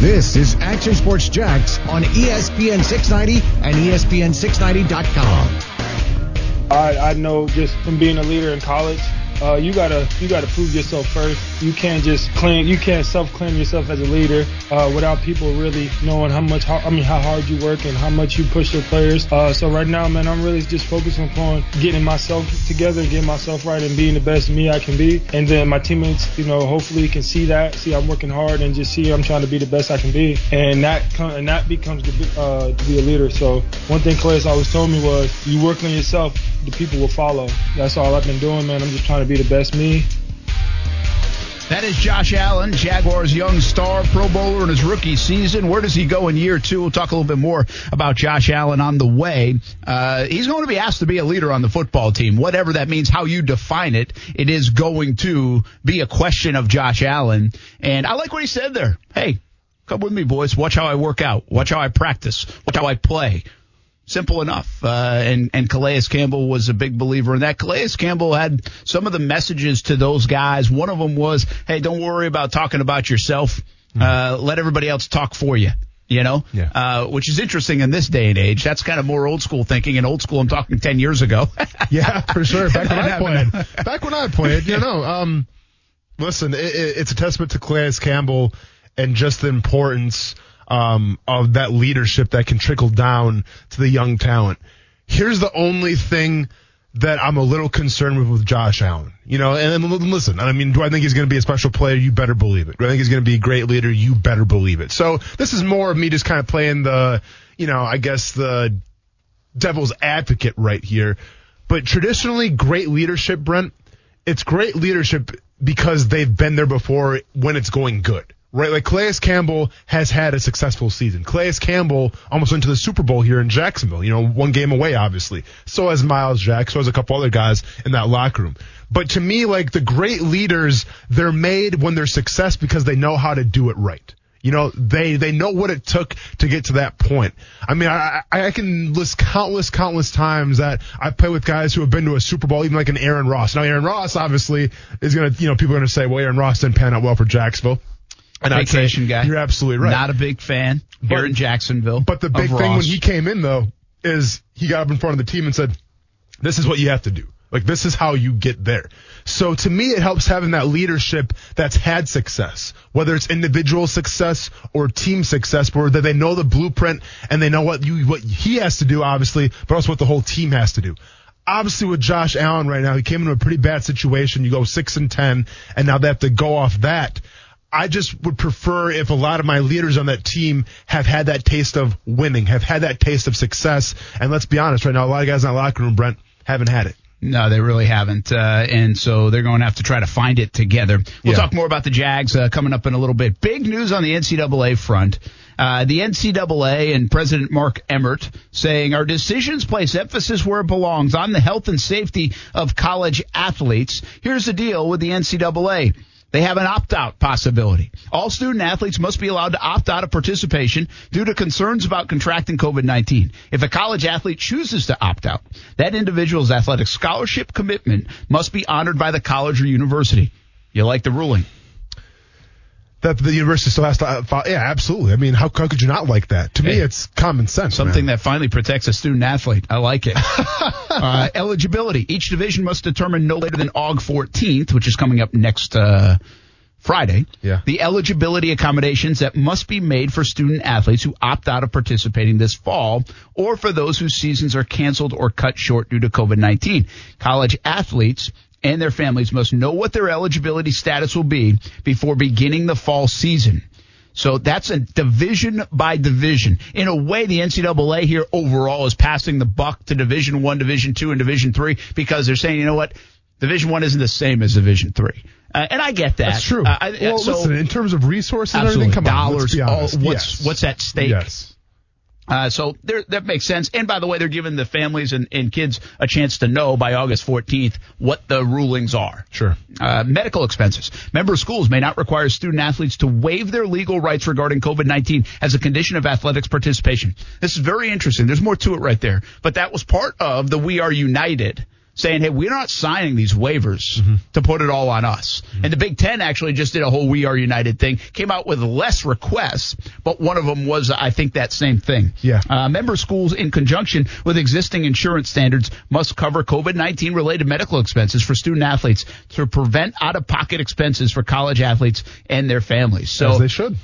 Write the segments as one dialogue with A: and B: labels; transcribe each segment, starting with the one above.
A: This is Action Sports Jax on ESPN 690 and E ESPN690.com.
B: I, I know just from being a leader in college, uh, you gotta you gotta prove yourself first. You can't just claim you can't self claim yourself as a leader uh, without people really knowing how much I mean how hard you work and how much you push your players. Uh, so right now, man, I'm really just focusing on getting myself together, getting myself right, and being the best me I can be. And then my teammates, you know, hopefully can see that, see I'm working hard, and just see I'm trying to be the best I can be. And that com- and that becomes the, uh, to be a leader. So one thing Clay always told me was, you work on yourself, the people will follow. That's all I've been doing, man. I'm just trying to be the best me.
C: That is Josh Allen, Jaguars' young star, Pro Bowler in his rookie season. Where does he go in year two? We'll talk a little bit more about Josh Allen on the way. Uh, he's going to be asked to be a leader on the football team, whatever that means, how you define it. It is going to be a question of Josh Allen. And I like what he said there. Hey, come with me, boys. Watch how I work out. Watch how I practice. Watch how I play. Simple enough. Uh, and, and Calais Campbell was a big believer in that. Calais Campbell had some of the messages to those guys. One of them was, hey, don't worry about talking about yourself. Uh, let everybody else talk for you. You know,
D: Yeah.
C: uh, which is interesting in this day and age. That's kind of more old school thinking. And old school, I'm talking 10 years ago.
D: Yeah, for sure. Back when I played, back when I played, you know, um, listen, it, it, it's a testament to Calais Campbell and just the importance um, of that leadership that can trickle down to the young talent. Here's the only thing that I'm a little concerned with with Josh Allen. You know, and, and listen, I mean, do I think he's going to be a special player? You better believe it. Do I think he's going to be a great leader? You better believe it. So this is more of me just kind of playing the, you know, I guess the devil's advocate right here. But traditionally, great leadership, Brent, it's great leadership because they've been there before when it's going good. Right, like Calais Campbell has had a successful season. Calais Campbell almost went to the Super Bowl here in Jacksonville. You know, one game away, obviously. So has Myles Jack. So has a couple other guys in that locker room. But to me, like the great leaders, they're made when they're success because they know how to do it right. You know, they, they know what it took to get to that point. I mean, I, I I can list countless, countless times that I play with guys who have been to a Super Bowl, even like an Aaron Ross. Now, Aaron Ross obviously is going to, you know, people are going to say, well, Aaron Ross didn't pan out well for Jacksonville. And
C: Vacation guy.
D: You're absolutely right.
C: Not a big fan here
D: But-
C: in Jacksonville.
D: But the big thing when he came in though is he got up in front of the team and said, "This is what you have to do. Like this is how you get there." So to me, it helps having that leadership that's had success, whether it's individual success or team success, where that they know the blueprint and they know what you what he has to do, obviously, but also what the whole team has to do. Obviously, with Josh Allen right now, he came into a pretty bad situation. You go six and ten, and now they have to go off that. I just would prefer if a lot of my leaders on that team have had that taste of winning, have had that taste of success. And let's be honest, right now, a lot of guys in that locker room, Brent, haven't had it.
C: No, they really haven't. Uh, and so they're going to have to try to find it together. We'll
D: Yeah.
C: talk more about the Jags uh, coming up in a little bit. Big news on the NCAA front. Uh, the NCAA and President Mark Emmert saying our decisions place emphasis where it belongs on the health and safety of college athletes. Here's the deal with the NCAA. They have an opt-out possibility. All student athletes must be allowed to opt out of participation due to concerns about contracting COVID-19. If a college athlete chooses to opt out, that individual's athletic scholarship commitment must be honored by the college or university. You like the ruling?
D: That the university still has to, uh, follow. yeah, absolutely. I mean, how, how could you not like that? To me, it's common sense.
C: Something
D: man.
C: that finally protects a student athlete. I like it. uh, eligibility. Each division must determine no later than Aug 14th, which is coming up next uh, Friday.
D: Yeah.
C: The eligibility accommodations that must be made for student athletes who opt out of participating this fall, or for those whose seasons are canceled or cut short due to COVID-19. College athletes and their families must know what their eligibility status will be before beginning the fall season. So that's a division by division. In a way, the NCAA here overall is passing the buck to Division One, Division Two, and Division Three because they're saying, you know what, Division One isn't the same as Division Three, uh, and I get that.
D: That's true.
C: Uh, I-
D: well,
C: so,
D: listen, in terms of resources and
C: absolutely,
D: everything, come on,
C: dollars,
D: be
C: all, what's
D: Yes.
C: what's at stake?
D: Yes.
C: Uh, so that makes sense. And by the way, they're giving the families and, and kids a chance to know by August 14th what the rulings are.
D: Sure.
C: Uh, medical expenses. Member schools may not require student athletes to waive their legal rights regarding COVID-19 as a condition of athletics participation. This is very interesting. There's more to it right there. But that was part of the We Are United saying, hey, we're not signing these waivers to put it all on us. And the Big Ten actually just did a whole We Are United thing, came out with less requests, but one of them was, I think, that same thing.
D: Yeah.
C: Uh, member schools, in conjunction with existing insurance standards, must cover COVID 19 related medical expenses for student athletes to prevent out of pocket expenses for college athletes and their families. So
D: As they should.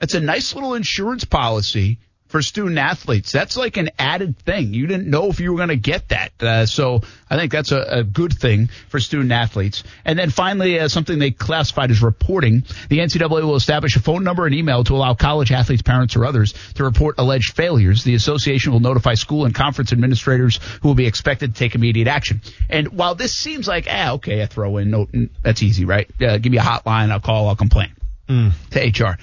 C: it's a nice little insurance policy for student athletes. That's like an added thing. You didn't know if you were going to get that. Uh, so I think that's a, a, good thing for student athletes. And then finally, uh, something they classified as reporting. The NCAA will establish a phone number and email to allow college athletes, parents, or others to report alleged failures. The association will notify school and conference administrators who will be expected to take immediate action. And while this seems like, ah, okay, I throw in, no, that's easy, right? Uh, give me a hotline, I'll call, I'll complain mm. to HR.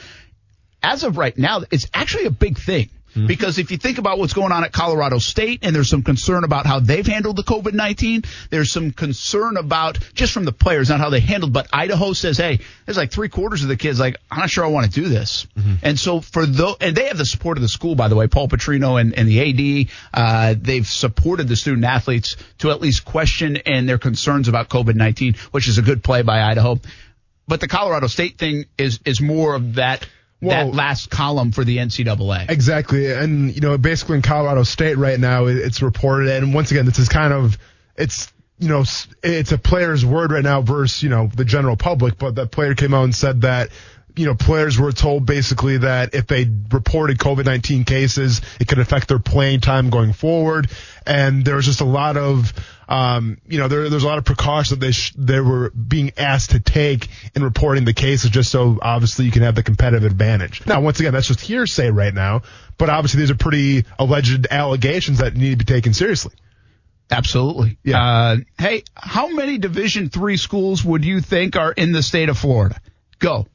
C: As of right now, it's actually a big thing. Mm-hmm. Because if you think about what's going on at Colorado State, and there's some concern about how they've handled the COVID 19, there's some concern about just from the players, not how they handled, but Idaho says, hey, there's like three quarters of the kids, like, I'm not sure I want to do this. Mm-hmm. And so for those, and they have the support of the school, by the way, Paul Petrino and, and the AD, uh, they've supported the student athletes to at least question and their concerns about COVID 19, which is a good play by Idaho. But the Colorado State thing is, is more of that well, that last column for the NCAA.
D: Exactly. And, you know, basically in Colorado State right now, it's reported. And once again, this is kind of, it's, you know, it's a player's word right now versus, you know, the general public. But that player came out and said that, you know, players were told basically that if they reported COVID-19 cases, it could affect their playing time going forward. And there was just a lot of, um, you know, there, there's a lot of precautions that they sh- they were being asked to take in reporting the cases, just so obviously you can have the competitive advantage. Now, once again, that's just hearsay right now, but obviously these are pretty alleged allegations that need to be taken seriously.
C: Absolutely. Yeah. Uh, hey, how many Division three schools would you think are in the state of Florida? Go.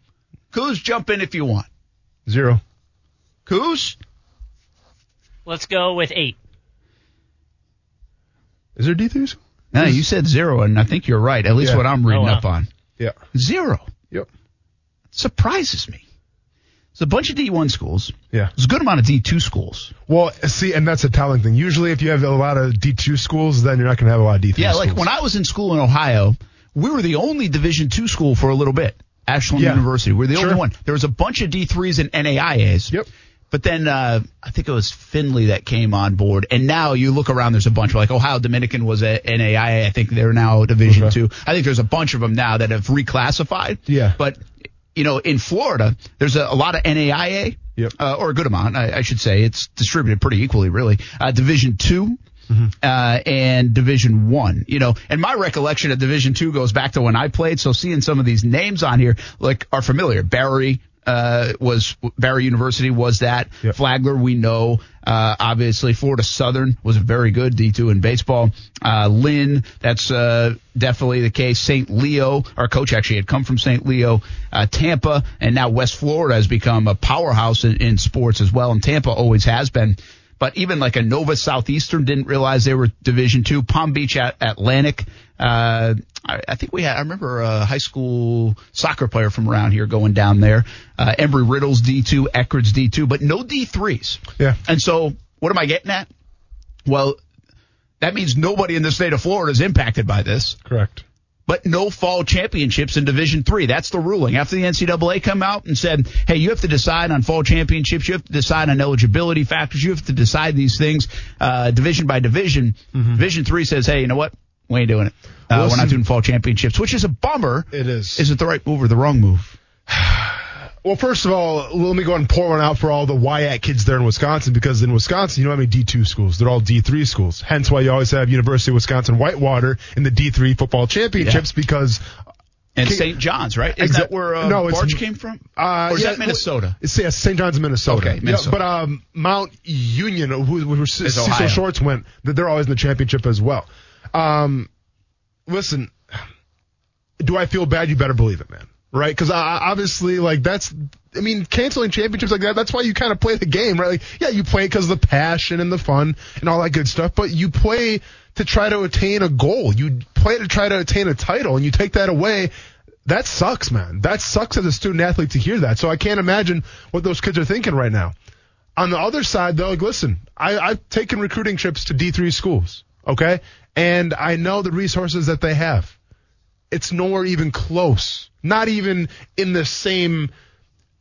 C: Coos, jump in if you want.
D: Zero.
C: Coos?
E: Let's go with eight.
D: Is there D3s?
C: No, you said zero, and I think you're right. At least yeah. what I'm reading oh, wow. up on.
D: Yeah.
C: Zero.
D: Yep.
C: Surprises me. It's a bunch of D1 schools.
D: Yeah.
C: There's a good amount of D2 schools.
D: Well, see, and that's a telling thing. Usually, if you have a lot of D2 schools, then you're not going to have a lot of D3
C: yeah,
D: schools.
C: like when I was in school in Ohio, we were the only Division two school for a little bit. Ashland yeah. University. We're the sure. only one. There was a bunch of D3s and NAIAs.
D: Yep.
C: But then uh, I think it was Findlay that came on board, and now you look around. There's a bunch like Ohio Dominican was a NAIA. I think they're now Division okay. two. I think there's a bunch of them now that have reclassified.
D: Yeah.
C: But you know, in Florida, there's a, a lot of NAIA.
D: Yep.
C: Uh, or a good amount, I, I, should say. It's distributed pretty equally, really. Uh, Division two, Mm-hmm. Uh, and Division One. You know, and my recollection of Division Two goes back to when I played. So seeing some of these names on here like are familiar. Barry uh, was Barry University was that yep. Flagler. We know uh, obviously Florida Southern was a very good D2 in baseball. Uh, Lynn, that's uh, definitely the case. St. Leo, our coach actually had come from St. Leo. Uh, Tampa, and now West Florida has become a powerhouse in, in sports as well, and Tampa always has been. But even like a Nova Southeastern didn't realize they were Division Two. Palm Beach at Atlantic. Uh, I, I, think we had. I remember a high school soccer player from around here going down there. Uh, Embry Riddle's D two, Eckerd's D two, but no D threes.
D: Yeah.
C: And so, what am I getting at? Well, that means nobody in the state of Florida is impacted by this.
D: Correct
C: but no fall championships in Division Three. That's the ruling. After the NCAA come out and said, "Hey, you have to decide on fall championships. You have to decide on eligibility factors. You have to decide these things uh, division by division." Mm-hmm. Division Three says, "Hey, you know what? We ain't doing it. Uh, we're not doing fall championships," which is a bummer.
D: It is.
C: Is it the right move or the wrong move?
D: Well, first of all, let me go and pour one out for all the WIAC kids there in Wisconsin because in Wisconsin, you don't have any D2 schools. They're all D3 schools. Hence why you always have University of Wisconsin Whitewater in the D3 football championships yeah. because
C: and St. John's, right? Is exa- that where uh, no, Barge came from?
D: Uh,
C: or is
D: yeah,
C: that Minnesota?
D: It's yeah, St. John's, Minnesota.
C: Okay, Minnesota.
D: Yeah, but um, Mount Union, who, who Cecil Shorts went, they're always in the championship as well. Um, listen, do I feel bad? You better believe it, man right? Because obviously, like that's, I mean, canceling championships like that, that's why you kind of play the game, right? Like, yeah, you play because of the passion and the fun and all that good stuff, but you play to try to attain a goal. You play to try to attain a title, and you take that away. That sucks, man. That sucks as a student athlete to hear that. So I can't imagine what those kids are thinking right now. On the other side, though, like, listen, I, I've taken recruiting trips to D3 schools. Okay. And I know the resources that they have. It's nowhere even close. Not even in the same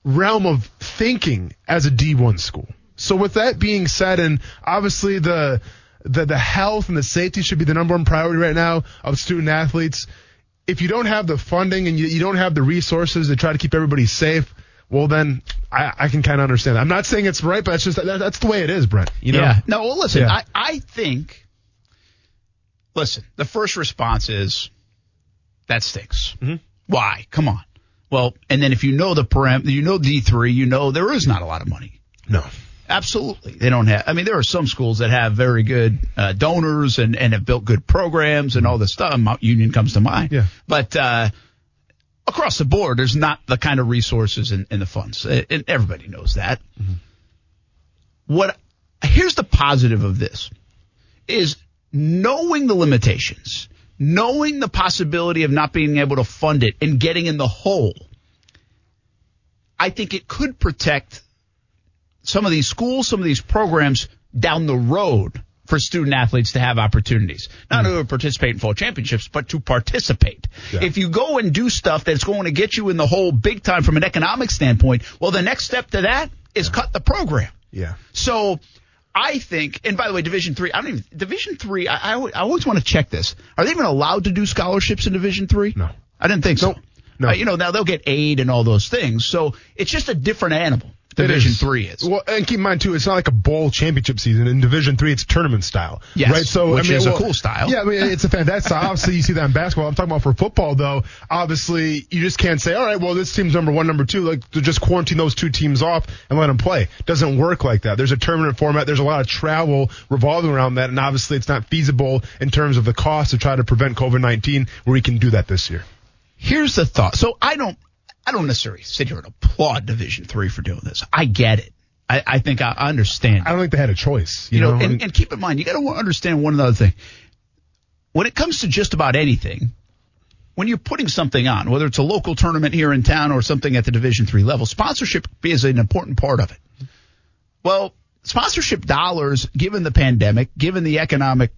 D: realm of thinking as a D1 school. So with that being said, and obviously the, the, the health and the safety should be the number one priority right now of student athletes. If you don't have the funding and you, you don't have the resources to try to keep everybody safe, well then I, I can kind of understand that. I'm not saying it's right, but that's just that, that's the way it is, Brent. You know?
C: Yeah. No, well, listen,
D: Yeah.
C: I, I think, listen, the first response is, that stinks.
D: Mhm.
C: Why? Come on. Well, and then if you know the param, you know D3, you know there is not a lot of money.
D: No.
C: Absolutely. They don't have, I mean, there are some schools that have very good uh, donors and, and have built good programs and all this stuff. Mount Union comes to mind.
D: Yeah.
C: But, uh, across the board, there's not the kind of resources and, and the funds. Uh, And everybody knows that. What, here's the positive of this is knowing the limitations, knowing the possibility of not being able to fund it and getting in the hole. I think it could protect some of these schools, some of these programs down the road for student athletes to have opportunities, not hmm. only to participate in fall championships, but to participate.
D: Yeah.
C: If you go and do stuff that's going to get you in the hole big time from an economic standpoint, well, the next step to that is cut the program.
D: Yeah.
C: So I think, and by the way, Division three, I don't even Division three. I, I, always- I always want to check this. Are they even allowed to do scholarships in Division three?
D: No.
C: I didn't think so.
D: Nope. No.
C: Uh, you know, now they'll get aid and all those things. So it's just a different animal. Division three is.
D: Well, and keep in mind too, it's not like a bowl championship season. In Division Three, it's tournament style.
C: Yes,
D: right. So
C: which
D: I mean,
C: is a cool style.
D: Yeah, I mean, it's a fantastic style. Obviously, you see that in basketball. I'm talking about for football, though. Obviously, you just can't say, all right, well, this team's number one, number two. Like, just quarantine those two teams off and let them play. Doesn't work like that. There's a tournament format. There's a lot of travel revolving around that, and obviously, it's not feasible in terms of the cost to try to prevent COVID-19. Where we can do that this year.
C: Here's the thought. So I don't, I don't necessarily sit here and applaud Division three for doing this. I get it. I, I think I understand.
D: I don't think they had a choice. You,
C: you know,
D: know,
C: and, and keep in mind, you got to understand one other thing. When it comes to just about anything, when you're putting something on, whether it's a local tournament here in town or something at the Division three level, sponsorship is an important part of it. Well, sponsorship dollars, given the pandemic, given the economic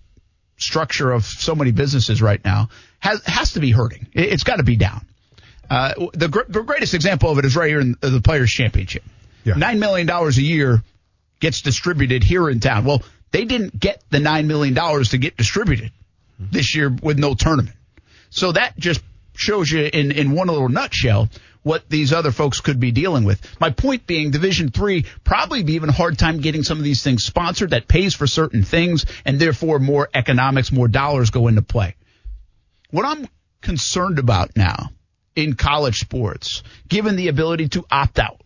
C: structure of so many businesses right now, has has to be hurting. It, it's got to be down. Uh, the, gr- the greatest example of it is right here in the Players Championship.
D: Yeah.
C: Nine million dollars a year gets distributed here in town. Well, they didn't get the nine million dollars to get distributed this year with no tournament. So that just shows you in, in one little nutshell what these other folks could be dealing with. My point being Division three probably be even a hard time getting some of these things sponsored that pays for certain things and therefore more economics, more dollars go into play. What I'm concerned about now in college sports, given the ability to opt out,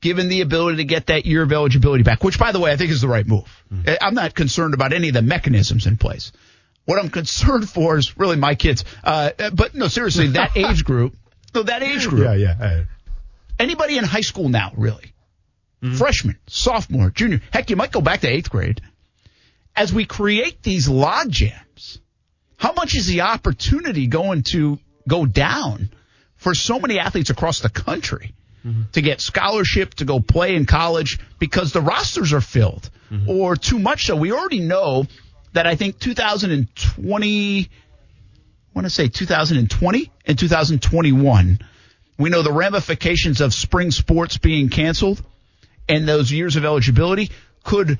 C: given the ability to get that year of eligibility back, which by the way, I think is the right move. I- I'm not concerned about any of the mechanisms in place. What I'm concerned for is really my kids. Uh, eh, but no, seriously, that age group, no, that age group,
D: yeah, yeah. I-
C: anybody in high school now, really, mm-hmm. freshman, sophomore, junior, heck, you might go back to eighth grade. As we create these log jams, how much is the opportunity going to go down for so many athletes across the country to get scholarship to go play in college because the rosters are filled or too much so? We already know that I think 2020, I want to say 2020 and 2021, we know the ramifications of spring sports being canceled and those years of eligibility could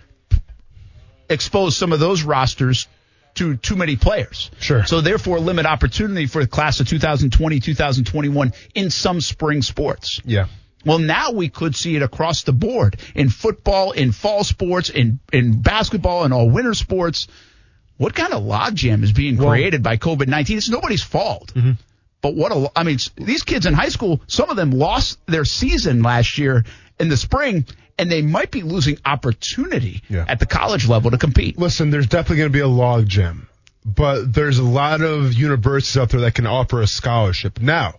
C: expose some of those rosters to too many players.
D: Sure.
C: So therefore limit opportunity for the class of 2020, 2021 in some spring sports.
D: yeah.
C: Well, now we could see it across the board in football, in fall sports, in, in basketball, and all winter sports. What kind of logjam is being
D: Well-
C: created by COVID-19? It's nobody's fault. Mm-hmm. But what a, I mean, these kids in high school, some of them lost their season last year in the spring, and they might be losing opportunity
D: Yeah.
C: at the college level to compete.
D: listen, there's definitely going to be a log jam, but there's a lot of universities out there that can offer a scholarship. Now,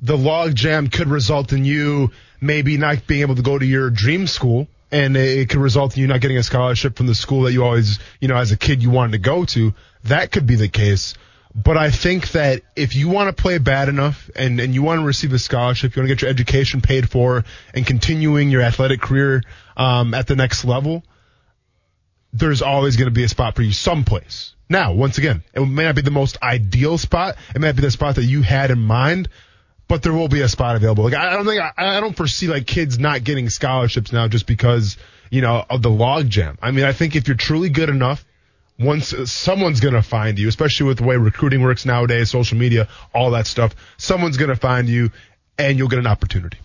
D: the log jam could result in you maybe not being able to go to your dream school, and it could result in you not getting a scholarship from the school that you always, you know, as a kid you wanted to go to. That could be the case. But I think that if you want to play bad enough and, and you want to receive a scholarship, you want to get your education paid for and continuing your athletic career um, at the next level, there's always going to be a spot for you someplace. Now, once again, it may not be the most ideal spot. It might be the spot that you had in mind, but there will be a spot available. Like I don't think I, I don't foresee like kids not getting scholarships now just because you know of the logjam. I mean, I think if you're truly good enough, once someone's gonna find you, especially with the way recruiting works nowadays, social media, all that stuff. Someone's gonna find you, and you'll get an opportunity.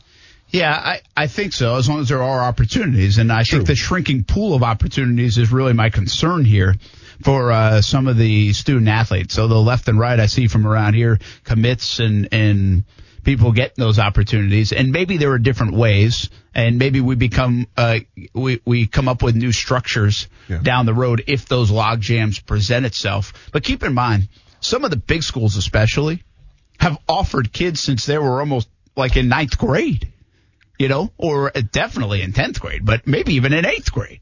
C: Yeah, I, I think so, as long as there are opportunities. And I
D: True.
C: think the shrinking pool of opportunities is really my concern here for uh, some of the student athletes. So the left and right I see from around here commits and, and people get those opportunities. And maybe there are different ways. And maybe we become, uh, we, we come up with new structures
D: Yeah.
C: down the road if those log jams present itself. But keep in mind, some of the big schools especially have offered kids since they were almost like in ninth grade you know, or definitely in 10th grade, but maybe even in 8th grade.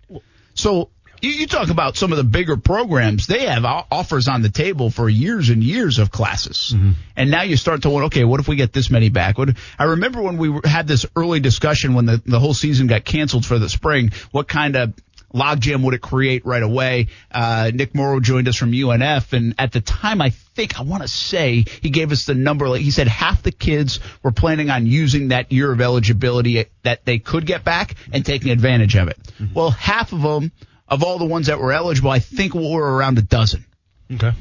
C: So you, you talk about some of the bigger programs, they have offers on the table for years and years of classes. And now you start to wonder, okay, what if we get this many back? What, I remember when we had this early discussion when the, the whole season got canceled for the spring, what kind of logjam would it create right away? Uh, Nick Morrow joined us from UNF, and at the time, I think I want to say he gave us the number. Like he said, half the kids were planning on using that year of eligibility that they could get back and taking advantage of it. Well, half of them, of all the ones that were eligible, I think we were around a dozen.
D: Okay.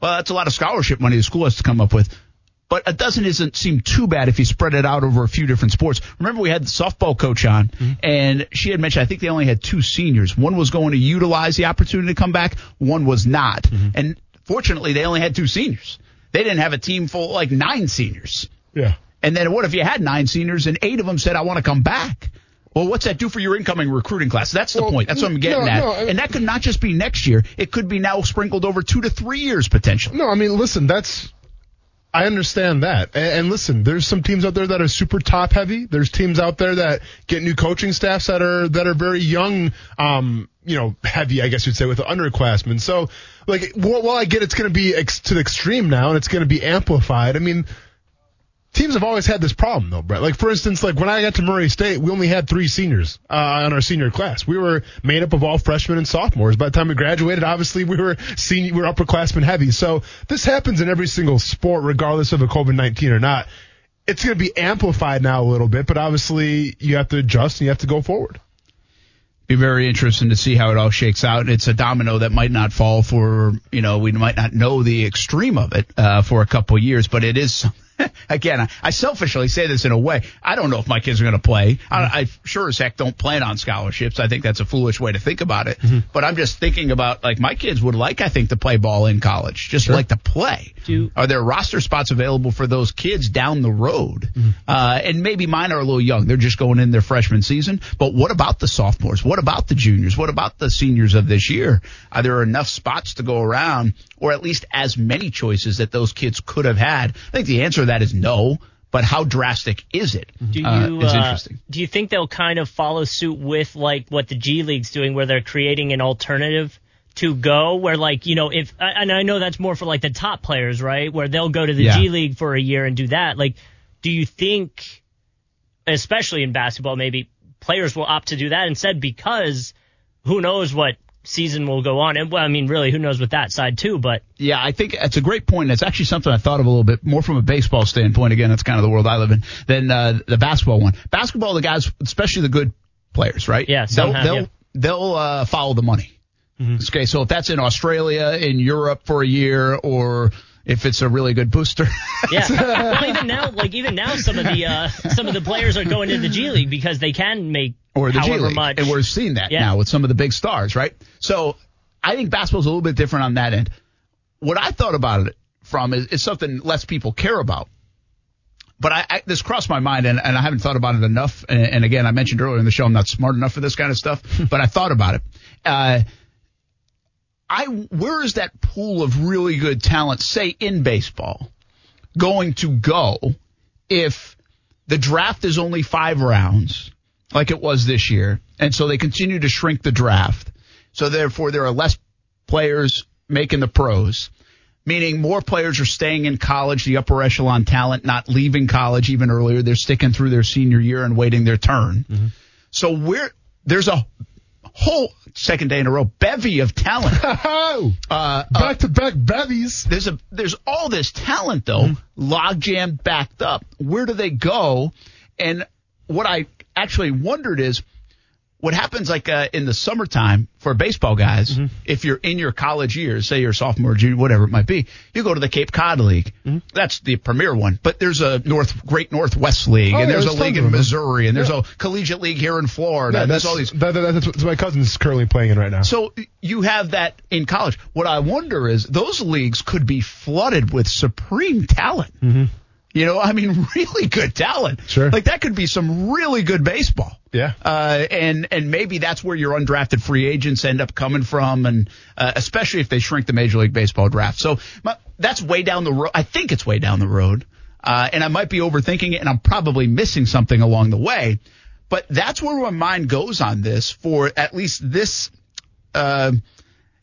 C: Well, that's a lot of scholarship money the school has to come up with. But a dozen doesn't seem too bad if you spread it out over a few different sports. Remember, we had the softball coach on, mm-hmm. and she had mentioned I think they only had two seniors. One was going to utilize the opportunity to come back. One was not. Mm-hmm. And fortunately, they only had two seniors. They didn't have a team full like nine seniors.
D: Yeah.
C: And then what if you had nine seniors and eight of them said, I want to come back? Well, what's that do for your incoming recruiting class? That's the
D: Well,
C: point. That's what I'm getting
D: no,
C: at.
D: no, I-
C: and that could not just be next year. It could be now sprinkled over two to three years potentially.
D: No, I mean, listen, that's. I understand that. And, and listen, there's some teams out there that are super top heavy. There's teams out there that get new coaching staffs that are that are very young, um, you know, heavy, I guess you'd say, with the underclassmen. So, like, while while I get it's going to be ex- to the extreme now and it's going to be amplified, I mean, teams have always had this problem though, Brett. Like for instance, like when I got to Murray State, we only had three seniors uh, on our senior class. We were made up of all freshmen and sophomores. By the time we graduated, obviously we were senior, we were upperclassmen heavy. So this happens in every single sport, regardless of a COVID nineteen or not. It's going to be amplified now a little bit, but obviously you have to adjust and you have to go forward.
C: be very interesting to see how it all shakes out. It's a domino that might not fall for, you know, we might not know the extreme of it uh, for a couple years, but it is. Again, I, I selfishly say this in a way. I don't know if my kids are going to play. I, mm-hmm. I sure as heck don't plan on scholarships. I think that's a foolish way to think about it. Mm-hmm. But I'm just thinking about like my kids would like, I think, to play ball in college, just like to play. Are there roster spots available for those kids down the road? Mm-hmm. Uh, and maybe mine are a little young. They're just going in their freshman season. But what about the sophomores? What about the juniors? What about the seniors of this year? Are there enough spots to go around or at least as many choices that those kids could have had? I think the answer to that is no. But how drastic is it?
E: Do you
C: Uh, is
E: uh,
C: interesting.
E: do you think they'll kind of follow suit with like what the G League's doing, where they're creating an alternative to go, where like you know if and I know that's more for like the top players, right? Where they'll go to the
C: Yeah.
E: G League for a year and do that. Like, do you think, especially in basketball, maybe players will opt to do that instead because who knows what season will go on? And well, I mean, really, who knows with that side too? But
C: Yeah, I think it's a great point. It's actually something I thought of a little bit more from a baseball standpoint. Again, that's kind of the world I live in than uh, the basketball one. Basketball, the guys, especially the good players, right?
E: Yeah,
C: they'll
E: have,
C: they'll,
E: yeah.
C: they'll uh, follow the money. Okay, so if that's in Australia, in Europe for a year, or if it's a really good booster,
E: Yeah. well, even now, like even now, some of the uh, some of the players are going to the G League because they can make
C: or the G League,
E: much.
C: and we're seeing that
E: Yeah.
C: now with some of the big stars, right? So I think basketball's a little bit different on that end. What I thought about it from is, is something less people care about. But I, I this crossed my mind, and, and I haven't thought about it enough. And, and again, I mentioned earlier in the show, I'm not smart enough for this kind of stuff, but I thought about it. Uh, I where is that pool of really good talent, say in baseball, going to go if the draft is only five rounds, like it was this year, and so they continue to shrink the draft. So therefore, there are less players making the pros, meaning more players are staying in college, the upper echelon talent not leaving college even earlier. They're sticking through their senior year and waiting their turn. Mm-hmm. So we're there's a whole second day in a row bevy of talent. Uh,
D: back to back bevies.
C: there's a there's all this talent though, logjam backed up. Where do they go? And what I actually wondered is what happens like uh, in the summertime for baseball guys. If you're in your college years, say you're a sophomore, or junior, whatever it might be, you go to the Cape Cod League. That's the premier one. But there's a North Great Northwest League,
D: Oh,
C: and
D: yeah,
C: there's a league in. Missouri, and there's a collegiate league here in Florida. there's
D: that's
C: all these.
D: That, that, that's what my cousin's currently playing in right now.
C: So you have that in college. What I wonder is those leagues could be flooded with supreme talent. Mm-hmm. You know, I mean, really good talent.
D: Sure.
C: Like that could be some really good baseball.
D: Yeah.
C: Uh, and and maybe that's where your undrafted free agents end up coming from, and uh, especially if they shrink the Major League Baseball draft. So my, that's way down the road. I think it's way down the road, uh, and I might be overthinking it, and I'm probably missing something along the way. But that's where my mind goes on this for at least this uh,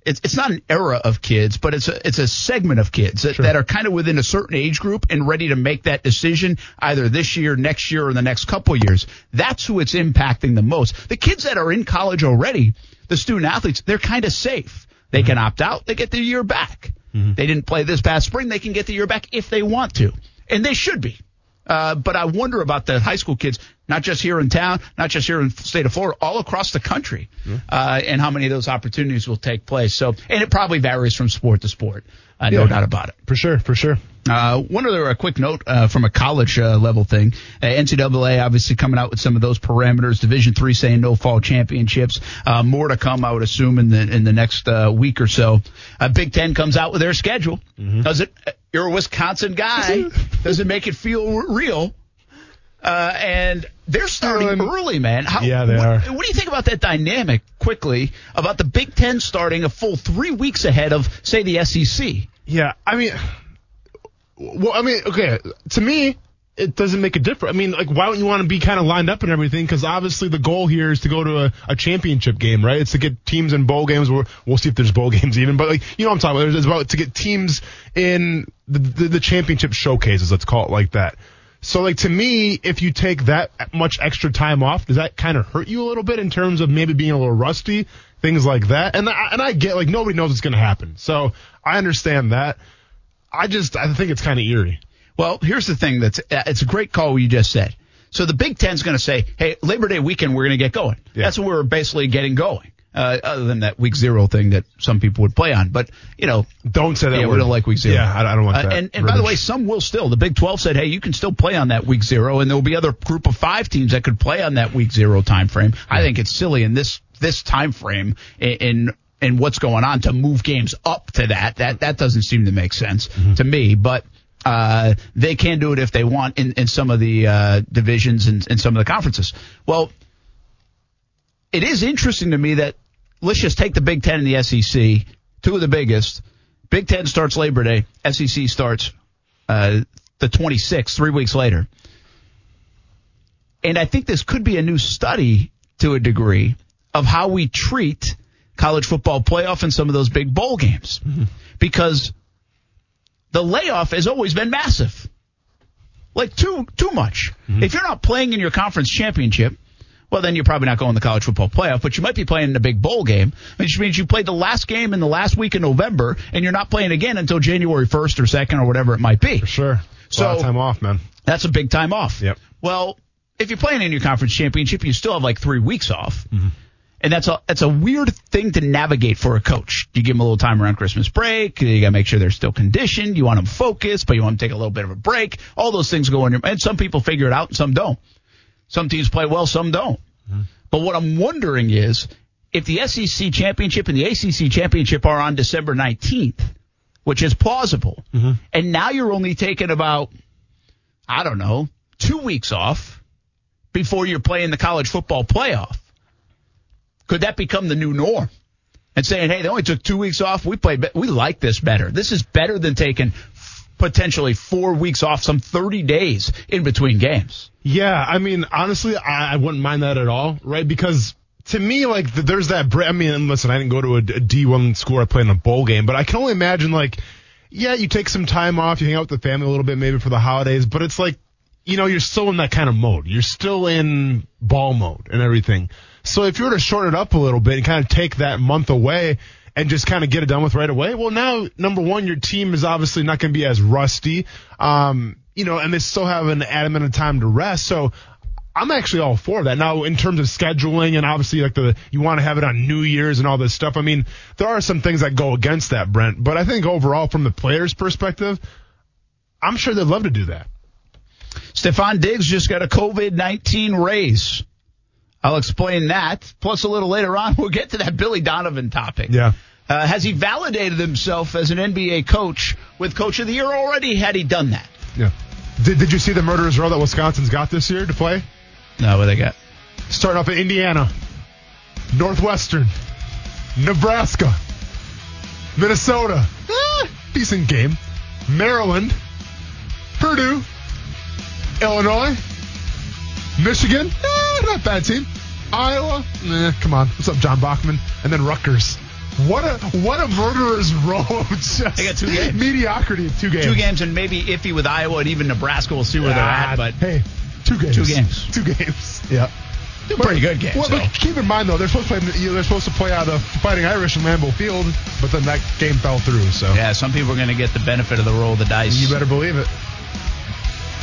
C: it's it's not an era of kids, but it's a it's a segment of kids that, that are kind of within a certain age group and ready to make that decision either this year, next year, or the next couple of years. That's who it's impacting the most. The kids that are in college already, the student athletes, they're kind of safe. They can opt out. They get their year back. Mm-hmm. They didn't play this past spring. They can get the year back if they want to, and they should be. Uh, but I wonder about the high school kids, not just here in town, not just here in the state of Florida, all across the country, uh, and how many of those opportunities will take place. So, and it probably varies from sport to sport, uh, no
D: Yeah.
C: doubt about it.
D: For sure, for sure.
C: Uh, one other a quick note uh, from a college uh, level thing. Uh, NCAA obviously coming out with some of those parameters. Division three saying no fall championships. Uh, more to come, I would assume, in the in the next uh, week or so. Uh, Big Ten comes out with their schedule. Does it? You're a Wisconsin guy. Does it make it feel real? Uh, and they're starting
D: Um,
C: early, man. How,
D: yeah, they
C: what,
D: are.
C: What do you think about that dynamic? Quickly about the Big Ten starting a full three weeks ahead of, say, the SEC.
D: Yeah, I mean, well, I mean, okay, to me, it doesn't make a difference. I mean, like, why don't you want to be kind of lined up and everything? Because obviously the goal here is to go to a, a championship game, right? It's to get teams in bowl games. We'll, we'll see if there's bowl games even, but like, you know what I'm talking about. It's about to get teams in the, the, the championship showcases, let's call it like that. So like to me, if you take that much extra time off, does that kind of hurt you a little bit in terms of maybe being a little rusty, things like that? And and I get like nobody knows what's going to happen, so I understand that. I just I think it's kind of eerie.
C: Well, here's the thing. That's uh, it's a great call you just said. So the Big Ten's going to say, "Hey, Labor Day weekend, we're going to get going."
D: Yeah.
C: That's what we're basically getting going. Uh, other than that week zero thing that some people would play on, but you know,
D: Don't say that
C: yeah,
D: word.
C: we don't like week zero.
D: Yeah, I, I don't want
C: Uh,
D: that.
C: and and by the way, some will still. The Big 12 said, "Hey, you can still play on that week zero, and there will be other group of five teams that could play on that week zero time frame." I think it's silly in this this time frame in. in and what's going on to move games up to that that that doesn't seem to make sense
D: Mm-hmm.
C: to me but uh, they can do it if they want in, in some of the uh, divisions and, and some of the conferences. Well, it is interesting to me that let's just take the Big Ten and the SEC, two of the biggest. Big Ten starts Labor Day, SEC starts uh, the 26th, three weeks later. And I think this could be a new study to a degree of how we treat college football playoff and some of those big bowl games. Because the layoff has always been massive. Like too too much. If you're not playing in your conference championship, well then you're probably not going to the college football playoff, but you might be playing in a big bowl game, which means you played the last game in the last week of November and you're not playing again until January 1st or 2nd or whatever it might be.
D: For sure.
C: So-
D: lot of time off, man.
C: That's a big time off.
D: Yep.
C: Well, if you're playing in your conference championship, you still have like three weeks off.
D: Mm-hmm.
C: And that's a that's a weird thing to navigate for a coach. You give them a little time around Christmas break. You got to make sure they're still conditioned. You want them focused, but you want them to take a little bit of a break. All those things go in your. And some people figure it out, and some don't. Some teams play well, some don't. Mm-hmm. But what I'm wondering is if the SEC championship and the ACC championship are on December 19th, which is plausible, mm-hmm. and now you're only taking about I don't know, two weeks off before you're playing the college football playoff. Could that become the new norm? And saying, hey, they only took two weeks off. We played, we like this better. This is better than taking potentially four weeks off, some 30 days in between games.
D: Yeah, I mean, honestly, I, I wouldn't mind that at all, right? Because to me, like, th- there's that. Bra- I mean, listen, I didn't go to a, a D1 school. I played in a bowl game, but I can only imagine, like, yeah, you take some time off, you hang out with the family a little bit, maybe for the holidays, but it's like you know, you're still in that kind of mode. You're still in ball mode and everything. So if you were to shorten it up a little bit and kind of take that month away and just kind of get it done with right away, well, now number one, your team is obviously not going to be as rusty. Um, you know, and they still have an adamant of time to rest. So I'm actually all for that. Now, in terms of scheduling and obviously like the, you want to have it on New Year's and all this stuff. I mean, there are some things that go against that, Brent, but I think overall from the player's perspective, I'm sure they'd love to do that.
C: Stefon Diggs just got a COVID 19 raise. I'll explain that. Plus, a little later on, we'll get to that Billy Donovan topic.
D: Yeah.
C: Uh, has he validated himself as an NBA coach with Coach of the Year already? Had he done that?
D: Yeah. Did, did you see the murderer's row that Wisconsin's got this year to play?
C: No, what they got?
D: Starting off at Indiana, Northwestern, Nebraska, Minnesota, eh, decent game, Maryland, Purdue, Illinois, Michigan, eh, not bad team, Iowa, nah, come on, what's up, John Bachman, and then Rutgers. What a what a murderer's row of just
C: They got two games.
D: mediocrity in two games.
C: Two games and maybe iffy with Iowa and even Nebraska. We'll see where they're
D: Ah,
C: at, but
D: hey, two games.
C: Two games.
D: Two games. Yeah.
C: two pretty good games.
D: Well,
C: though.
D: but keep in mind though, they're supposed to play. You know, they're supposed to play out of Fighting Irish in Lambeau Field, but then that game fell through. So
C: Yeah, some people are going to get the benefit of the roll of the dice.
D: you better believe it.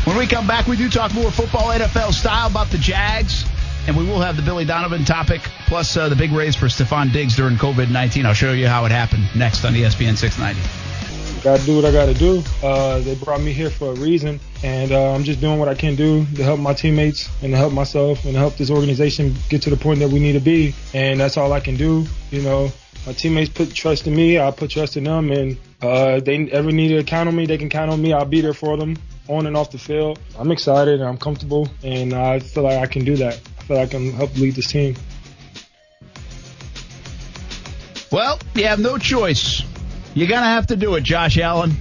C: When we come back, we do talk more football NFL style about the Jags, and we will have the Billy Donovan topic, plus uh, the big raise for Stefon Diggs during COVID 19. I'll show you how it happened next on ESPN 690.
B: Gotta do what I gotta do. Uh, they brought me here for a reason, and uh, I'm just doing what I can do to help my teammates and to help myself and to help this organization get to the point that we need to be. And that's all I can do. You know, my teammates put trust in me. I put trust in them, and uh, they ever need to count on me, they can count on me. I'll be there for them on and off the field. I'm excited and I'm comfortable, and I feel like I can do that. Like I can help lead this team.
C: Well, you have no choice. You're going to have to do it, Josh Allen.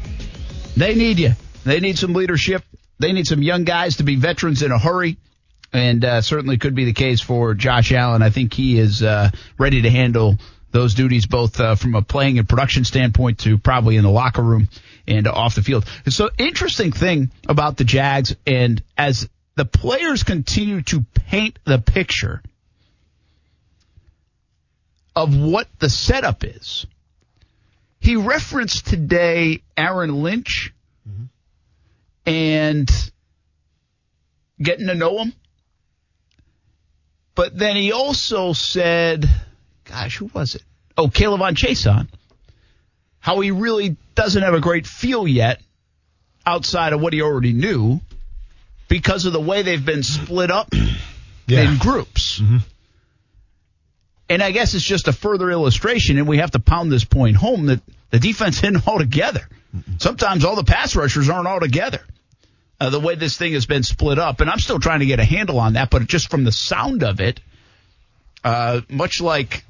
C: They need you. They need some leadership. They need some young guys to be veterans in a hurry. And uh, certainly could be the case for Josh Allen. I think he is uh, ready to handle those duties both uh, from a playing and production standpoint to probably in the locker room and off the field. So interesting thing about the Jags and as the players continue to paint the picture of what the setup is. He referenced today Aaron Lynch and getting to know him. But then he also said, gosh, who was it? Oh, K'Lavon Chaisson. How he really doesn't have a great feel yet outside of what he already knew because of the way they've been split up in groups. And I guess it's just a further illustration, and we have to pound this point home that the defense isn't all together. Sometimes all the pass rushers aren't all together. Uh, the way this thing has been split up, and I'm still trying to get a handle on that, but just from the sound of it, uh, much like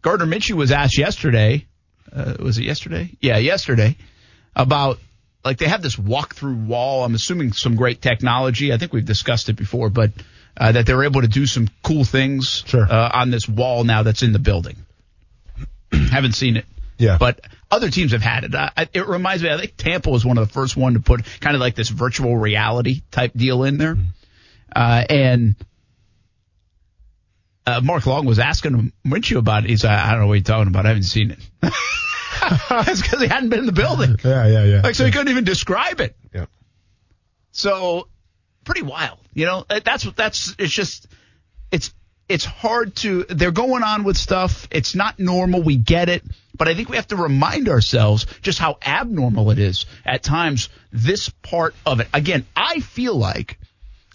C: Gardner Minshew was asked yesterday, uh, was it yesterday? Yeah, yesterday, about like they have this walk-through wall. I'm assuming some great technology. I think we've discussed it before, but uh, that they're able to do some cool things
D: Sure.
C: uh, on this wall now that's in the building. Haven't seen it.
D: Yeah.
C: But other teams have had it. I- it reminds me, I think Tampa was one of the first one to put kind of like this virtual reality type deal in there. Uh, and uh, Mark Long was asking him, Minshew about it. He's like, I don't know what you're talking about. I haven't seen it. That's because he hadn't been in the building.
D: Yeah, yeah, yeah.
C: Like, so he couldn't even describe it.
D: Yeah.
C: So pretty wild, you know. Uh, That's that's. It's just it's it's hard to. They're going on with stuff. It's not normal. We get it, but I think we have to remind ourselves just how abnormal it is at times. This part of it. Again, I feel like,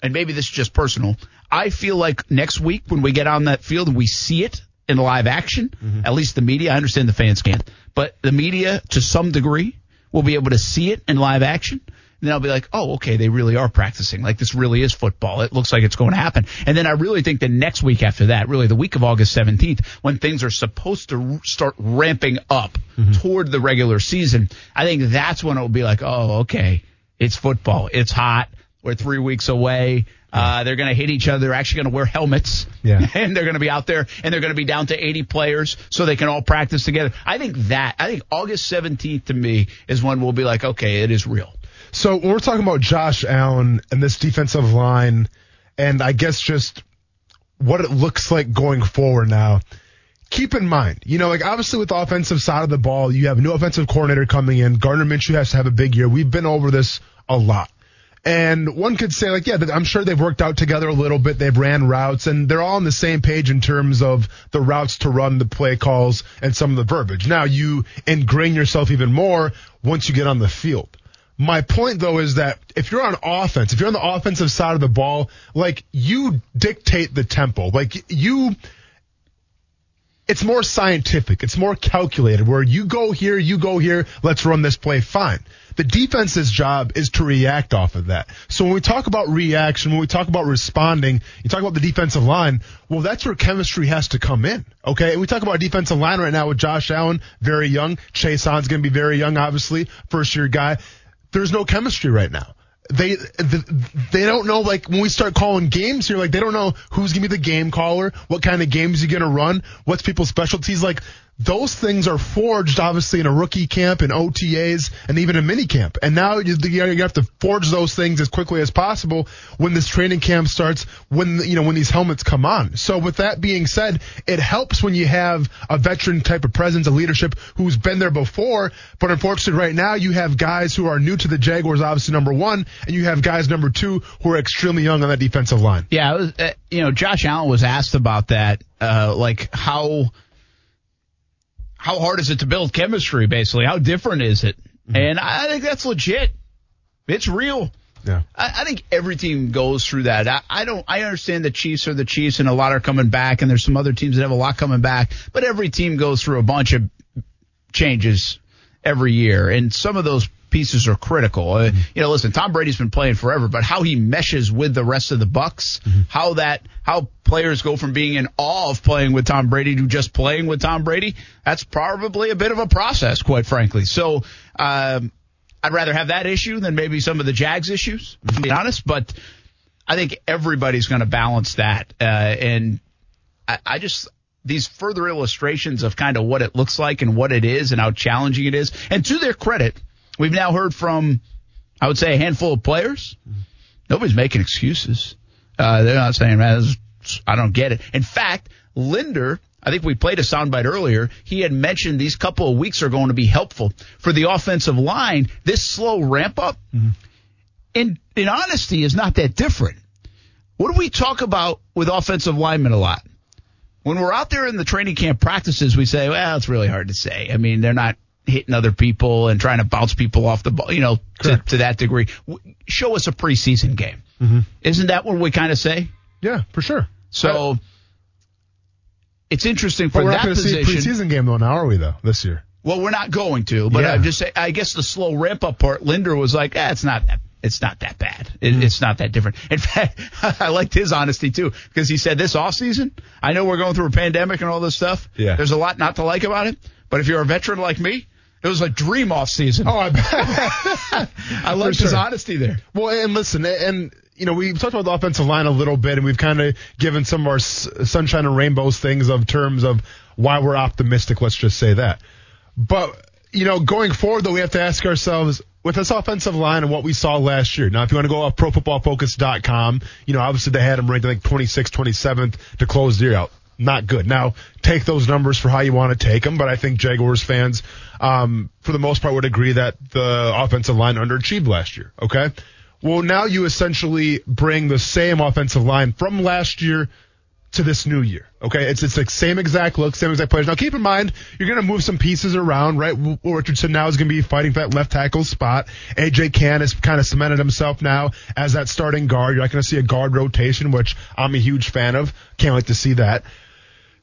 C: and maybe this is just personal. I feel like next week when we get on that field and we see it in live action, at least the media. I understand the fans can't, but the media to some degree will be able to see it in live action. And then I'll be like, oh, okay, they really are practicing. Like this really is football. It looks like it's going to happen. And then I really think the next week after that, really the week of August 17th, when things are supposed to r- start ramping up mm-hmm. toward the regular season, I think that's when it'll be like, oh, okay, it's football. It's hot. We're three weeks away. Uh, they're going to hit each other. They're actually going to wear helmets.
D: Yeah.
C: And they're going to be out there and they're going to be down to 80 players so they can all practice together. I think that, I think August 17th to me is when we'll be like, okay, it is real.
D: So when we're talking about Josh Allen and this defensive line, and I guess just what it looks like going forward now, keep in mind, you know, like obviously with the offensive side of the ball, you have a new offensive coordinator coming in. Gardner Minshew has to have a big year. We've been over this a lot. And one could say like, yeah, I'm sure they've worked out together a little bit. They've ran routes and they're all on the same page in terms of the routes to run, the play calls, and some of the verbiage. Now you ingrain yourself even more once you get on the field. My point though is that if you're on offense, if you're on the offensive side of the ball, like you dictate the tempo. Like you, it's more scientific. It's more calculated where you go here, you go here, let's run this play. Fine. The defense's job is to react off of that. So when we talk about reaction, when we talk about responding, you talk about the defensive line, well, that's where chemistry has to come in. Okay. And we talk about defensive line right now with Josh Allen, very young. Chaisson's going to be very young, obviously, first year guy. There's no chemistry right now they they don't know like when we start calling games here like they don't know who's gonna be the game caller what kind of games you're gonna run what's people's specialties like those things are forged obviously in a rookie camp and OTAs and even a mini camp. And now you, you have to forge those things as quickly as possible when this training camp starts, when, you know, when these helmets come on. So with that being said, it helps when you have a veteran type of presence, a leadership who's been there before. But unfortunately right now you have guys who are new to the Jaguars, obviously number one, and you have guys number two who are extremely young on that defensive line.
C: Yeah. Was, uh, you know, Josh Allen was asked about that, uh, like how, how hard is it to build chemistry, basically? How different is it? Mm-hmm. And I think that's legit. It's real.
D: Yeah.
C: I, I, think every team goes through that. I, I, don't, I understand the Chiefs are the Chiefs and a lot are coming back and there's some other teams that have a lot coming back, but every team goes through a bunch of changes every year. And some of those pieces are critical. Uh, mm-hmm. you know, listen, Tom Brady's been playing forever, but how he meshes with the rest of the Bucks, mm-hmm. how that, how players go from being in awe of playing with Tom Brady to just playing with Tom Brady, that's probably a bit of a process, quite frankly. So, um, I'd rather have that issue than maybe some of the Jags issues, to be honest, but I think everybody's going to balance that. Uh, and I, I just, these further illustrations of kind of what it looks like and what it is and how challenging it is. And to their credit, We've now heard from, I would say, a handful of players. Nobody's making excuses. Uh, they're not saying, man, I don't get it. In fact, Linder, I think we played a soundbite earlier. He had mentioned these couple of weeks are going to be helpful for the offensive line. This slow ramp up, mm-hmm. in in honesty, is not that different. What do we talk about with offensive linemen a lot? When we're out there in the training camp practices, we say, well, it's really hard to say. I mean, they're not hitting other people and trying to bounce people off the ball, you know, to, to, that degree. Show us a preseason game. Mm-hmm. Isn't that what we kind of say?
D: Yeah, for sure.
C: So it's interesting for
D: we're
C: that
D: not
C: position.
D: See a preseason game though, now are we though this year?
C: Well, we're not going to, but yeah. I'm just saying. I guess the slow ramp up part. Linder was like, eh, it's not that. It's not that bad. It, mm-hmm. It's not that different. In fact, I liked his honesty too because he said this off season. I know we're going through a pandemic and all this stuff.
D: Yeah.
C: There's a lot not to like about it, but if you're a veteran like me, it was a dream off season.
D: Oh, I bet.
C: I love sure. his honesty there.
D: Well, and listen, and you know, we've talked about the offensive line a little bit, and we've kind of given some of our sunshine and rainbows things of terms of why we're optimistic. Let's just say that. But you know, going forward, though, we have to ask ourselves with this offensive line and what we saw last year. Now, if you want to go off ProFootballFocus.com, you know, obviously they had him ranked like 26th, 27th to close the year out not good. Now, take those numbers for how you want to take them, but I think Jaguars fans, um, for the most part, would agree that the offensive line underachieved last year. Okay. Well, now you essentially bring the same offensive line from last year to this new year. Okay, it's it's like same exact look, same exact players. Now keep in mind you're going to move some pieces around, right? Richardson now is going to be fighting for that left tackle spot. AJ Cann has kind of cemented himself now as that starting guard. You're not going to see a guard rotation, which I'm a huge fan of. Can't wait to see that.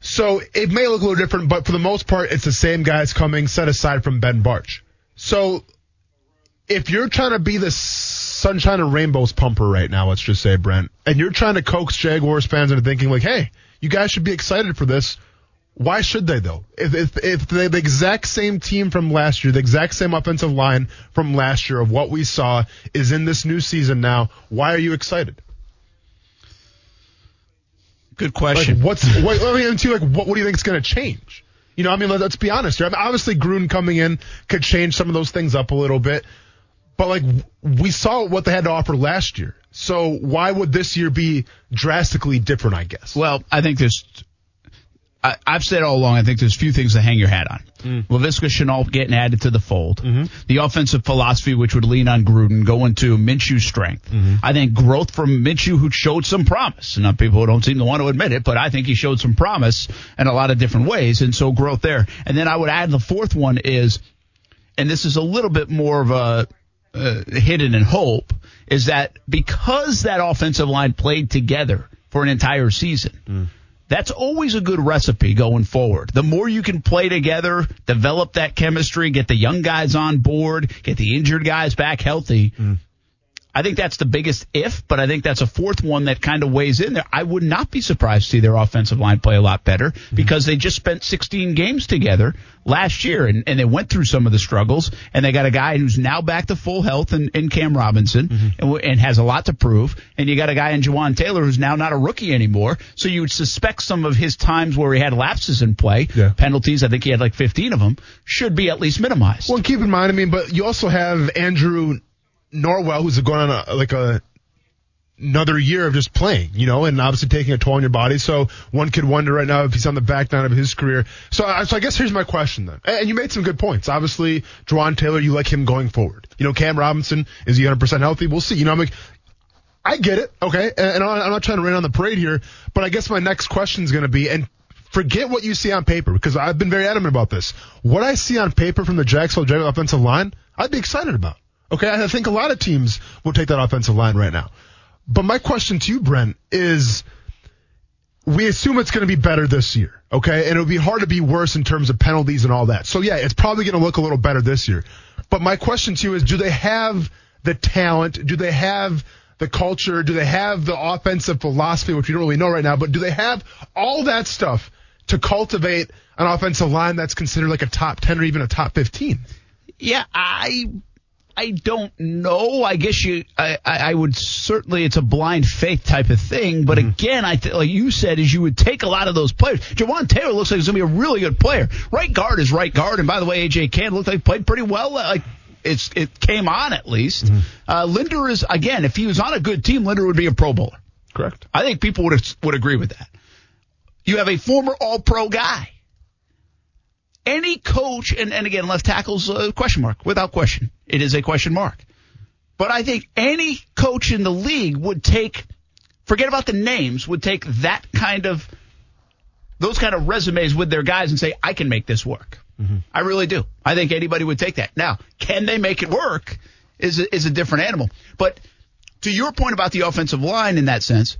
D: So it may look a little different, but for the most part, it's the same guys coming, set aside from Ben Bartch. So if you're trying to be the sunshine and rainbows pumper right now, let's just say, Brent, and you're trying to coax Jaguars fans into thinking like, hey, you guys should be excited for this. Why should they though? If if if they the exact same team from last year, the exact same offensive line from last year of what we saw is in this new season now, why are you excited?
C: Good question.
D: Like, what's what, I mean, too, like what, what do you think is going to change? You know, I mean, let's be honest here. I mean, obviously, Gruden coming in could change some of those things up a little bit, but like we saw what they had to offer last year. So why would this year be drastically different? I guess.
C: Well, I think there's. I, I've said all along. I think there's few things to hang your hat on. Mm. Laviska Shenault getting added to the fold. Mm-hmm. The offensive philosophy, which would lean on Gruden, going to Minshew's strength. Mm-hmm. I think growth from Minshew, who showed some promise. Now, people who don't seem to want to admit it, but I think he showed some promise in a lot of different ways, and so growth there. And then I would add the fourth one is, and this is a little bit more of a uh, hidden in hope, is that because that offensive line played together for an entire season. Mm that's always a good recipe going forward. The more you can play together, develop that chemistry, get the young guys on board, get the injured guys back healthy, mm. I think that's the biggest if, but I think that's a fourth one that kind of weighs in there. I would not be surprised to see their offensive line play a lot better mm-hmm. because they just spent 16 games together last year and, and they went through some of the struggles and they got a guy who's now back to full health in, in Cam Robinson mm-hmm. and, and, has a lot to prove. And you got a guy in Jawaan Taylor who's now not a rookie anymore. So you would suspect some of his times where he had lapses in play, yeah. penalties, I think he had like 15 of them, should be at least minimized.
D: Well, keep in mind, I mean, but you also have Andrew Norwell, who's going on a, like a another year of just playing, you know, and obviously taking a toll on your body. So one could wonder right now if he's on the back nine of his career. So, uh, so I guess here's my question then. And you made some good points. Obviously, Jawaan Taylor, you like him going forward. You know, Cam Robinson, is he 100% healthy? We'll see. You know, I'm like, I get it. Okay. And I'm not trying to rain on the parade here, but I guess my next question is going to be, and forget what you see on paper because I've been very adamant about this. What I see on paper from the Jacksonville Jaguars offensive line, I'd be excited about. Okay, I think a lot of teams will take that offensive line right now. But my question to you, Brent, is we assume it's going to be better this year, okay? And it'll be hard to be worse in terms of penalties and all that. So yeah, it's probably going to look a little better this year. But my question to you is, do they have the talent? Do they have the culture? Do they have the offensive philosophy, which we don't really know right now, but do they have all that stuff to cultivate an offensive line that's considered like a top 10 or even a top 15?
C: Yeah, I I don't know. I guess you, I, I would certainly, it's a blind faith type of thing. But mm-hmm. again, I th- like you said, is you would take a lot of those players. Jawaan Taylor looks like he's going to be a really good player. Right guard is right guard. And by the way, AJ Cann looked like he played pretty well. Like it's, it came on at least. Mm-hmm. Uh, Linder is, again, if he was on a good team, Linder would be a pro bowler.
D: Correct.
C: I think people would, would agree with that. You have a former all pro guy any coach, and, and again, left tackle's a question mark, without question. It is a question mark. But I think any coach in the league would take, forget about the names, would take that kind of, those kind of resumes with their guys and say, I can make this work. Mm-hmm. I really do. I think anybody would take that. Now, can they make it work is a, is a different animal. But to your point about the offensive line in that sense,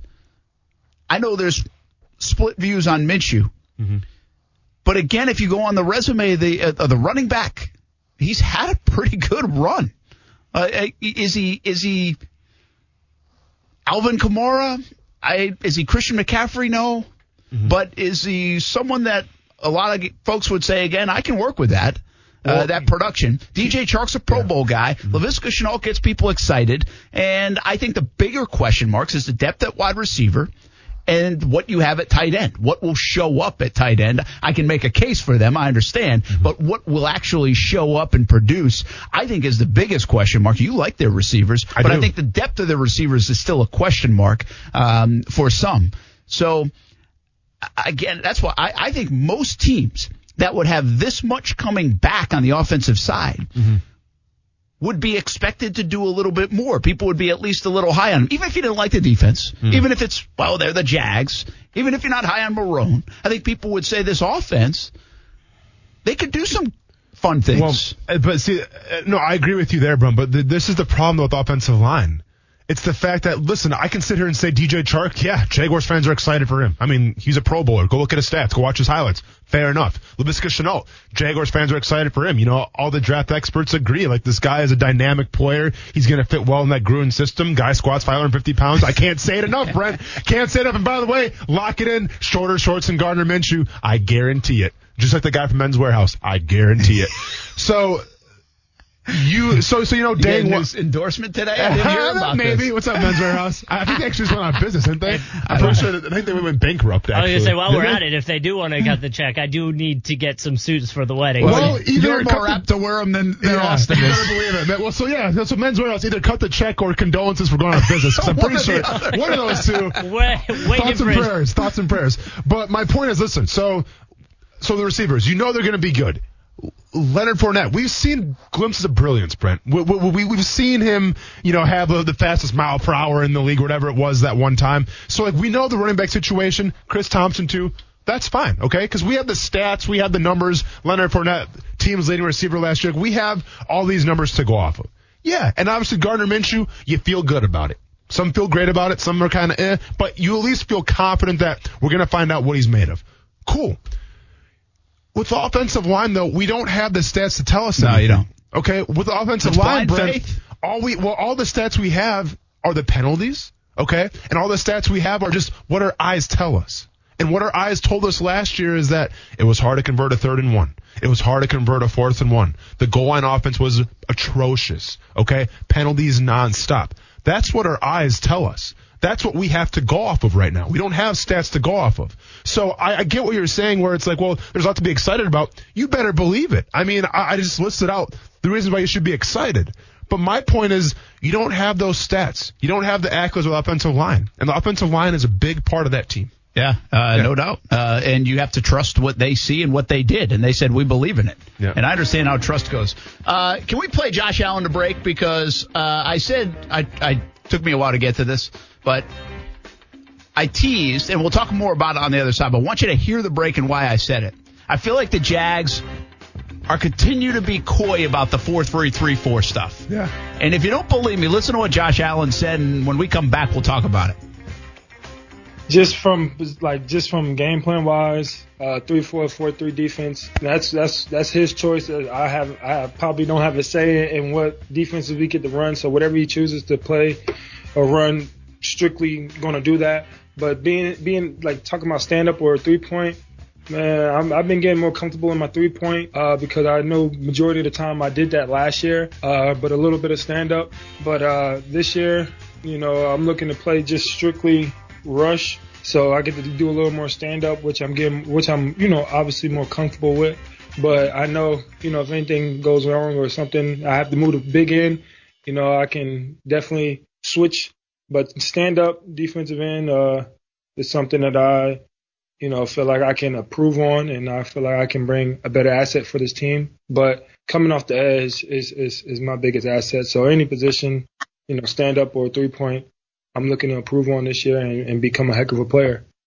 C: I know there's split views on Minshew. Mm-hmm. But again, if you go on the resume of the, uh, the running back, he's had a pretty good run. Uh, uh, is he is he Alvin Kamara? I is he Christian McCaffrey? No, mm-hmm. but is he someone that a lot of folks would say again? I can work with that. Uh, that production. DJ Chark's a Pro yeah. Bowl guy. mm Laviska Shenault gets people excited. And I think the bigger question marks is the depth at wide receiver and what you have at tight end. What will show up at tight end? I can make a case for them, I understand, mm-hmm. but what will actually show up and produce, I think is the biggest question mark. You like their receivers, I but do. I think the depth of their receivers is still a question mark um, for some. So again, that's why I, I, think most teams that would have this much coming back on the offensive side mm-hmm would be expected to do a little bit more. People would be at least a little high on him, even if you didn't like the defense, mm. even if it's, well, they're the Jags, even if you're not high on Marrone. I think people would say this offense, they could do some fun things.
D: Well, uh, but see, uh, no, I agree with you there, Brum, but this is the problem with offensive line. It's the fact that, listen, I can sit here and say DJ Chark, yeah, Jaguars fans are excited for him. I mean, he's a Pro Bowler. Go look at his stats. Go watch his highlights. Fair enough. Laviska Shenault, Jaguars fans are excited for him. You know, all the draft experts agree. Like, this guy is a dynamic player. He's going to fit well in that Gruden system. Guy squats 550 pounds. I can't say it enough, Brent. Can't say it enough. And by the way, lock it in. Shorter shorts than Gardner Minshew. I guarantee it. Just like the guy from Men's Wearhouse. I guarantee it. So, you so so you know
C: You
D: Dang
C: new
D: was
C: endorsement today. I didn't hear about
D: maybe.
C: this.
D: What's up, Men's Wearhouse? I think they actually just went out of business, didn't they? I'm pretty sure. That, I think they went bankrupt.
E: I was gonna say while
D: Didn't
E: we're
D: they?
E: at it, if they do want to cut the check, I do need to get some suits for the wedding.
D: Well, either
C: You're
D: cut
C: more
D: the-
C: apt to wear them than, than
D: Yeah,
C: Austen
D: you
C: is.
D: better believe it. Well, so yeah, that's what Men's Wearhouse either cut the check or condolences for going out of business. 'cause I'm
C: One
D: pretty sure one of those two.
E: way, way
D: thoughts and prayers. Thoughts and prayers. But my point is, listen. So, so the receivers, you know, they're going to be good. Leonard Fournette, we've seen glimpses of brilliance, Brent. We, we, we, have seen him, you know, have the, the fastest mile per hour in the league, whatever it was that one time. So, like, we know the running back situation. Chris Thompson, too. That's fine, okay? Because we have the stats, we have the numbers. Leonard Fournette, team's leading receiver last year. We have all these numbers to go off of. Yeah, and obviously Gardner Minshew, you feel good about it. Some feel great about it, some are kind of eh, but you at least feel confident that we're going to find out what he's made of. Cool. With the offensive line, though, we don't have the stats to tell us
C: No,
D: anything.
C: you don't.
D: Okay, with the offensive
C: It's
D: line, Brent, all we well, all the stats we have are the penalties. Okay, and all the stats we have are just what our eyes tell us. And what our eyes told us last year is that it was hard to convert a third and one. It was hard to convert a fourth and one. The goal line offense was atrocious. Okay, penalties nonstop. That's what our eyes tell us. That's what we have to go off of right now. We don't have stats to go off of. So I, I get what you're saying, where it's like, well, there's a lot to be excited about. You better believe it. I mean, I, I just listed out the reasons why you should be excited. But my point is, you don't have those stats. You don't have the accolades with offensive line, and the offensive line is a big part of that team.
C: Yeah, uh, no doubt. Uh, and you have to trust what they see and what they did. And they said, we believe in it.
D: Yeah.
C: And I understand how trust goes. Uh, can we play Josh Allen to break? Because uh, I said, I, I took me a while to get to this, but I teased, and we'll talk more about it on the other side, but I want you to hear the break and why I said it. I feel like the Jags are continue to be coy about the 4 3 3 4 stuff.
D: Yeah.
C: And if you don't believe me, listen to what Josh Allen said, and when we come back, we'll talk about it.
B: Just from like just from game plan wise, uh, three four four three defense. That's that's that's his choice. I have I probably don't have a say in what defenses we get to run. So whatever he chooses to play or run, strictly to do that. But being being like talking about stand up or three point. Man, I'm, I've been getting more comfortable in my three point uh, because I know majority of the time I did that last year, uh, but a little bit of stand up. But uh, this year, you know, I'm looking to play just strictly rush. So I get to do a little more stand up, which I'm getting, which I'm, you know, obviously more comfortable with. But I know, you know, if anything goes wrong or something, I have to move the big end. You know, I can definitely switch. But stand up defensive end uh, is something that I, you know, feel like I can improve on, and I feel like I can bring a better asset for this team. But coming off the edge is is, is my biggest asset. So any position, you know, stand up or three point, I'm looking to improve on this year and, and become a heck of a player.